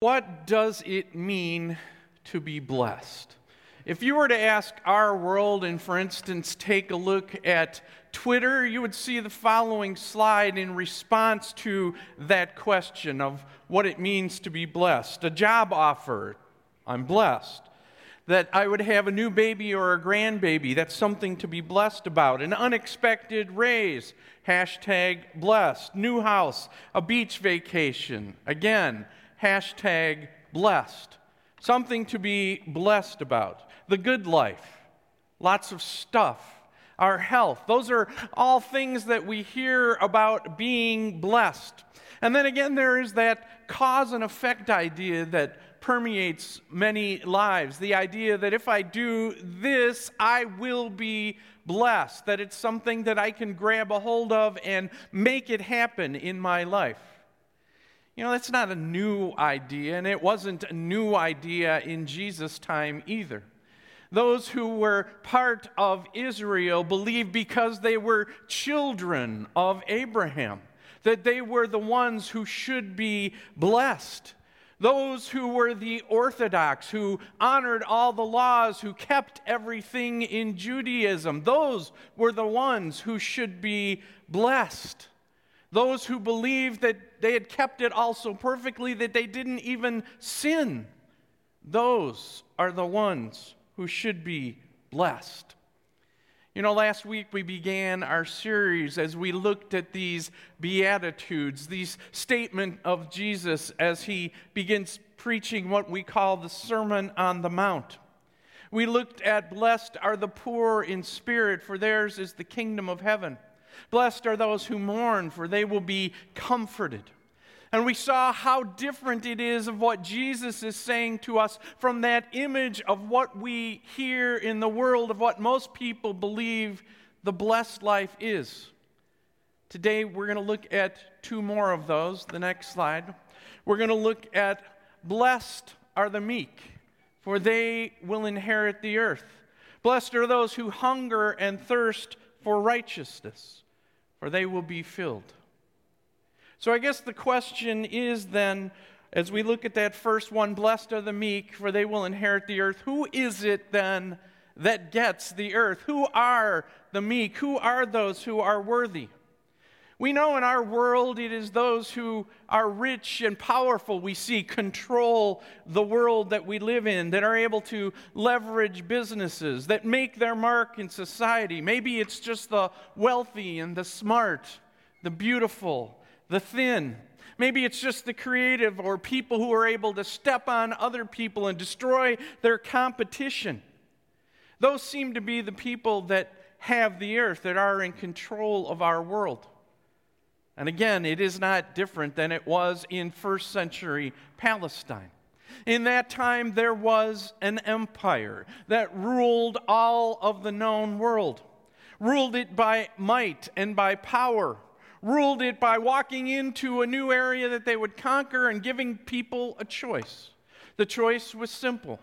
What does it mean to be blessed? If you were to ask our world and, for instance, take a look at Twitter, you would see the following slide in response to that question of what it means to be blessed. A job offer, I'm blessed. That I would have a new baby or a grandbaby, that's something to be blessed about. An unexpected raise, hashtag blessed. New house, a beach vacation, again, hashtag blessed. Something to be blessed about. The good life, lots of stuff. Our health, those are all things that we hear about being blessed. And then again, there is that cause and effect idea that permeates many lives. The idea that if I do this, I will be blessed, that it's something that I can grab a hold of and make it happen in my life. You know, that's not a new idea, and it wasn't a new idea in Jesus' time either. Those who were part of Israel believed because they were children of Abraham that they were the ones who should be blessed. Those who were the Orthodox, who honored all the laws, who kept everything in Judaism, those were the ones who should be blessed. Those who believed that they had kept it all so perfectly that they didn't even sin, those are the ones who should be blessed. You know, last week we began our series as we looked at these Beatitudes, these statement of Jesus as he begins preaching what we call the Sermon on the Mount. We looked at blessed are the poor in spirit, for theirs is the kingdom of heaven. Blessed are those who mourn, for they will be comforted. And we saw how different it is of what Jesus is saying to us from that image of what we hear in the world, of what most people believe the blessed life is. Today, we're going to look at two more of those. The next slide. We're going to look at blessed are the meek, for they will inherit the earth. Blessed are those who hunger and thirst for righteousness for they will be filled. So I guess the question is then, as we look at that first one, blessed are the meek, for they will inherit the earth, who is it then that gets the earth? Who are the meek? Who are those who are worthy? We know in our world it is those who are rich and powerful we see control the world that we live in, that are able to leverage businesses, that make their mark in society. Maybe it's just the wealthy and the smart, the beautiful, the thin. Maybe it's just the creative or people who are able to step on other people and destroy their competition. Those seem to be the people that have the earth, that are in control of our world. And again, it is not different than it was in first century Palestine. In that time, there was an empire that ruled all of the known world, ruled it by might and by power, ruled it by walking into a new area that they would conquer and giving people a choice. The choice was simple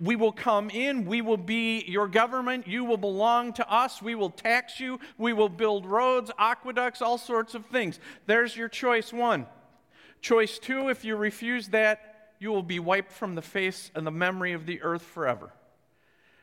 we will come in. We will be your government. You will belong to us. We will tax you. We will build roads, aqueducts, all sorts of things. There's your choice one. Choice two if you refuse that, you will be wiped from the face and the memory of the earth forever.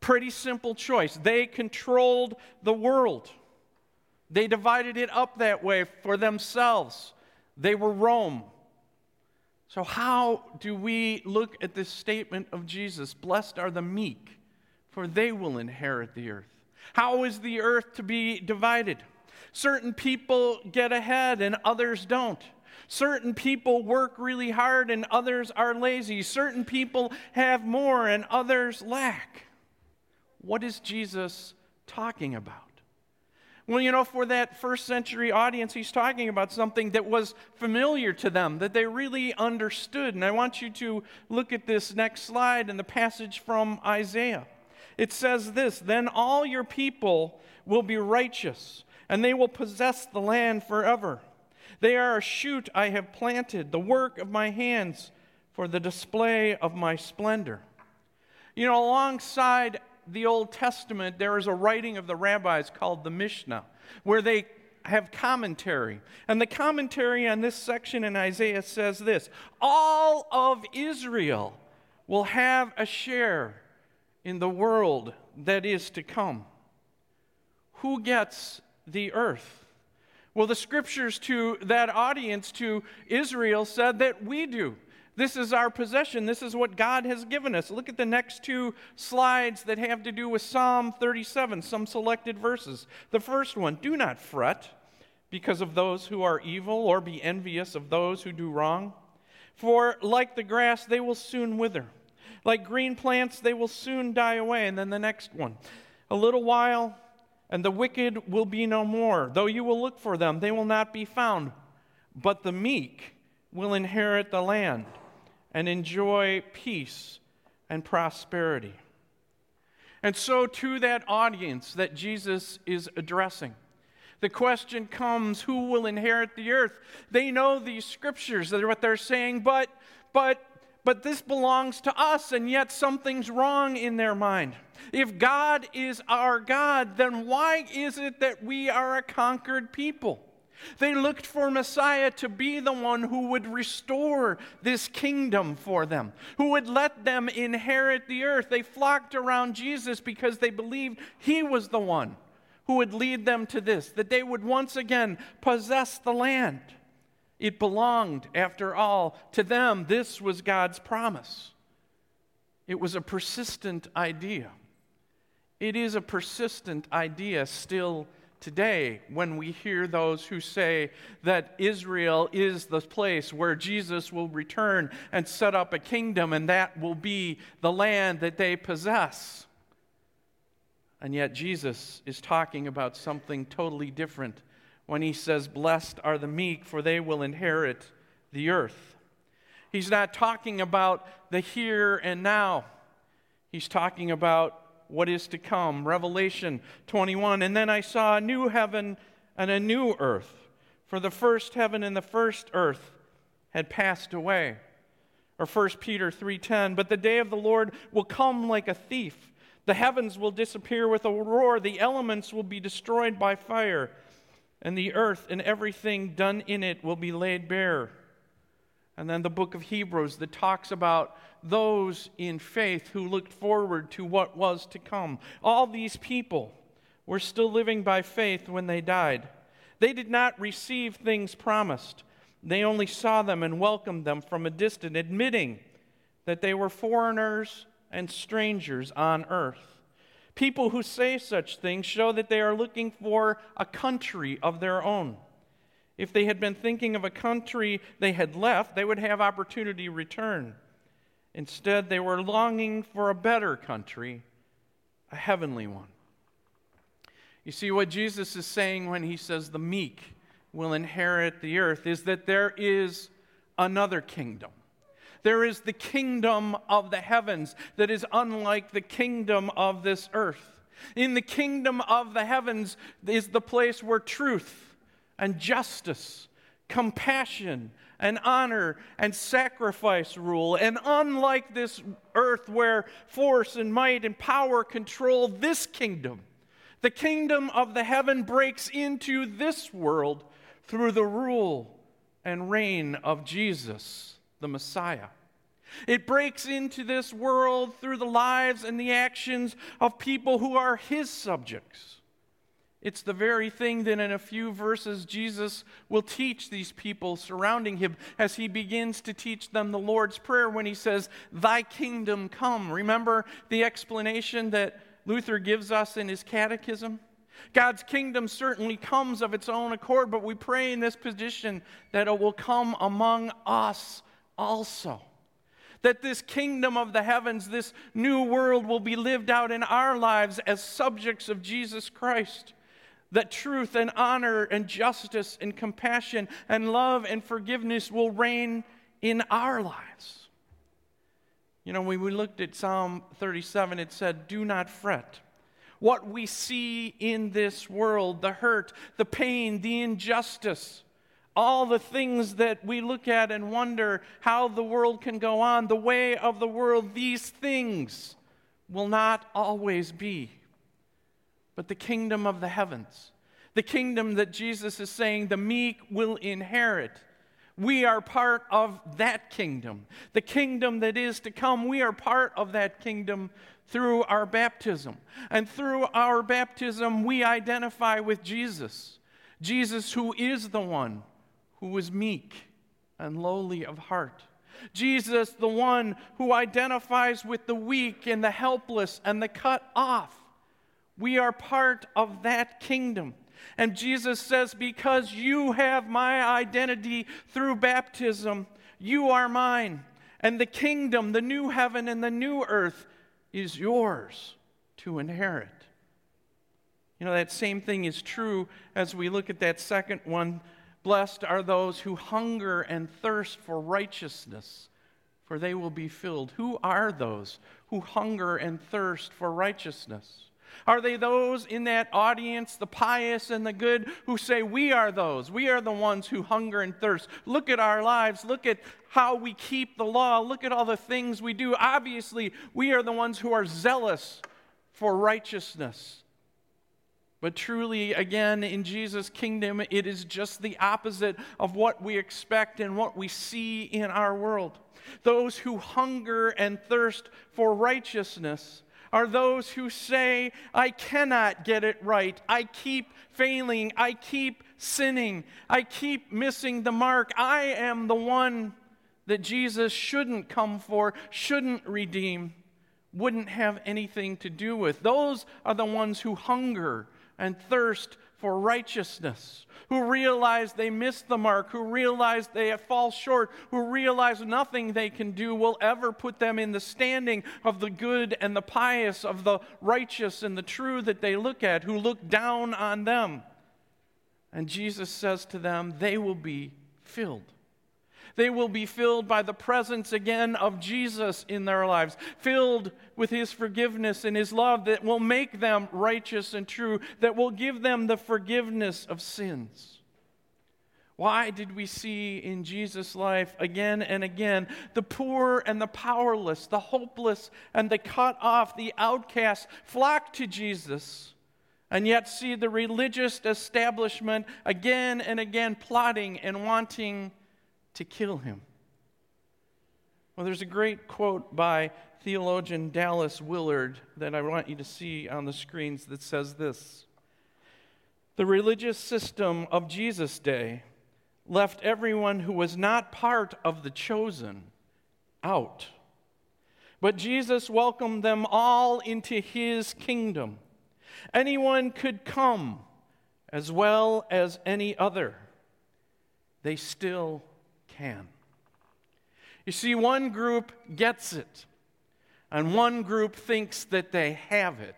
Pretty simple choice. They controlled the world, they divided it up that way for themselves. They were Rome. So, how do we look at this statement of Jesus? Blessed are the meek, for they will inherit the earth. How is the earth to be divided? Certain people get ahead and others don't. Certain people work really hard and others are lazy. Certain people have more and others lack. What is Jesus talking about? Well, you know, for that first century audience, he's talking about something that was familiar to them, that they really understood. And I want you to look at this next slide in the passage from Isaiah. It says this Then all your people will be righteous, and they will possess the land forever. They are a shoot I have planted, the work of my hands for the display of my splendor. You know, alongside the Old Testament, there is a writing of the rabbis called the Mishnah, where they have commentary. And the commentary on this section in Isaiah says this All of Israel will have a share in the world that is to come. Who gets the earth? Well, the scriptures to that audience, to Israel, said that we do. This is our possession. This is what God has given us. Look at the next two slides that have to do with Psalm 37, some selected verses. The first one Do not fret because of those who are evil, or be envious of those who do wrong. For like the grass, they will soon wither. Like green plants, they will soon die away. And then the next one A little while, and the wicked will be no more. Though you will look for them, they will not be found. But the meek will inherit the land and enjoy peace and prosperity. And so, to that audience that Jesus is addressing, the question comes who will inherit the earth? They know these scriptures, that are what they're saying, but, but, but this belongs to us, and yet something's wrong in their mind. If God is our God, then why is it that we are a conquered people? They looked for Messiah to be the one who would restore this kingdom for them, who would let them inherit the earth. They flocked around Jesus because they believed he was the one who would lead them to this, that they would once again possess the land. It belonged, after all, to them. This was God's promise. It was a persistent idea. It is a persistent idea still today when we hear those who say that Israel is the place where Jesus will return and set up a kingdom, and that will be the land that they possess. And yet, Jesus is talking about something totally different when he says, Blessed are the meek, for they will inherit the earth. He's not talking about the here and now, he's talking about what is to come. Revelation 21. And then I saw a new heaven and a new earth, for the first heaven and the first earth had passed away. Or 1 Peter 3:10, but the day of the Lord will come like a thief. The heavens will disappear with a roar, the elements will be destroyed by fire, and the earth and everything done in it will be laid bare. And then the book of Hebrews that talks about those in faith who looked forward to what was to come. All these people were still living by faith when they died. They did not receive things promised, they only saw them and welcomed them from a distance, admitting that they were foreigners and strangers on earth. People who say such things show that they are looking for a country of their own. If they had been thinking of a country they had left, they would have opportunity to return. Instead, they were longing for a better country, a heavenly one. You see, what Jesus is saying when he says the meek will inherit the earth is that there is another kingdom. There is the kingdom of the heavens that is unlike the kingdom of this earth. In the kingdom of the heavens is the place where truth, and justice, compassion and honor and sacrifice rule. And unlike this earth where force and might and power control this kingdom, the kingdom of the heaven breaks into this world through the rule and reign of Jesus, the Messiah. It breaks into this world through the lives and the actions of people who are his subjects. It's the very thing that in a few verses Jesus will teach these people surrounding him as he begins to teach them the Lord's Prayer when he says, Thy kingdom come. Remember the explanation that Luther gives us in his catechism? God's kingdom certainly comes of its own accord, but we pray in this position that it will come among us also. That this kingdom of the heavens, this new world, will be lived out in our lives as subjects of Jesus Christ that truth and honor and justice and compassion and love and forgiveness will reign in our lives. You know, when we looked at Psalm 37, it said, Do not fret. What we see in this world, the hurt, the pain, the injustice, all the things that we look at and wonder how the world can go on, the way of the world, these things will not always be but the kingdom of the heavens, The kingdom that Jesus is saying the meek will inherit. We are part of that kingdom. The kingdom that is to come, we are part of that kingdom through our baptism. And through our baptism, we identify with Jesus. Jesus, who is the one who was meek and lowly of heart. Jesus, the one who identifies with the weak and the helpless and the cut off. We are part of that kingdom. And Jesus says, Because you have my identity through baptism, you are mine. And the kingdom, the new heaven and the new earth, is yours to inherit. You know, that same thing is true as we look at that second one. Blessed are those who hunger and thirst for righteousness, for they will be filled. Who are those who hunger and thirst for righteousness? Are they those in that audience, the pious and the good, who say, We are those? We are the ones who hunger and thirst. Look at our lives. Look at how we keep the law. Look at all the things we do. Obviously, we are the ones who are zealous for righteousness. But truly, again, in Jesus' kingdom, it is just the opposite of what we expect and what we see in our world. Those who hunger and thirst for righteousness are those who say, I cannot get it right. I keep failing. I keep sinning. I keep missing the mark. I am the one that Jesus shouldn't come for, shouldn't redeem, wouldn't have anything to do with. Those are the ones who hunger and thirst for righteousness, who realize they missed the mark, who realize they fall short, who realize nothing they can do will ever put them in the standing of the good and the pious, of the righteous and the true that they look at, who look down on them. And Jesus says to them, they will be filled. They will be filled by the presence again of Jesus in their lives, filled with his forgiveness and his love that will make them righteous and true, that will give them the forgiveness of sins. Why did we see in Jesus' life again and again the poor and the powerless, the hopeless and the cut off, the outcast flock to Jesus, and yet see the religious establishment again and again plotting and wanting to kill him. Well, there's a great quote by theologian Dallas Willard that I want you to see on the screens that says this The religious system of Jesus' day left everyone who was not part of the chosen out. But Jesus welcomed them all into his kingdom. Anyone could come as well as any other. They still can. You see, one group gets it, and one group thinks that they have it.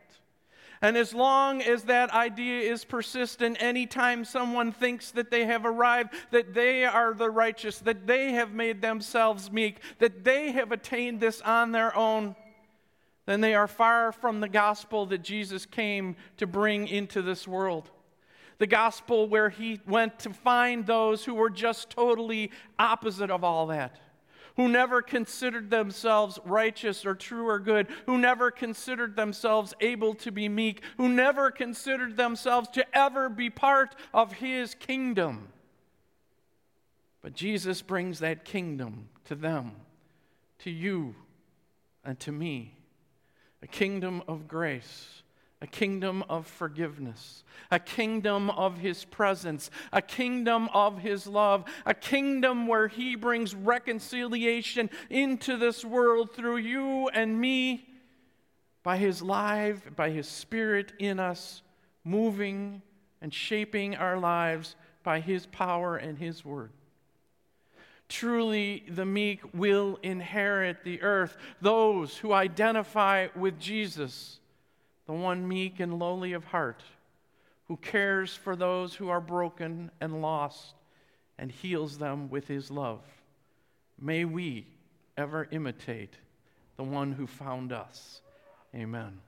And as long as that idea is persistent, anytime someone thinks that they have arrived, that they are the righteous, that they have made themselves meek, that they have attained this on their own, then they are far from the gospel that Jesus came to bring into this world the gospel where he went to find those who were just totally opposite of all that, who never considered themselves righteous or true or good, who never considered themselves able to be meek, who never considered themselves to ever be part of his kingdom. But Jesus brings that kingdom to them, to you, and to me a kingdom of grace a kingdom of forgiveness, a kingdom of His presence, a kingdom of His love, a kingdom where He brings reconciliation into this world through you and me by His life, by His Spirit in us, moving and shaping our lives by His power and His word. Truly, the meek will inherit the earth, those who identify with Jesus the one meek and lowly of heart, who cares for those who are broken and lost and heals them with his love. May we ever imitate the one who found us. Amen.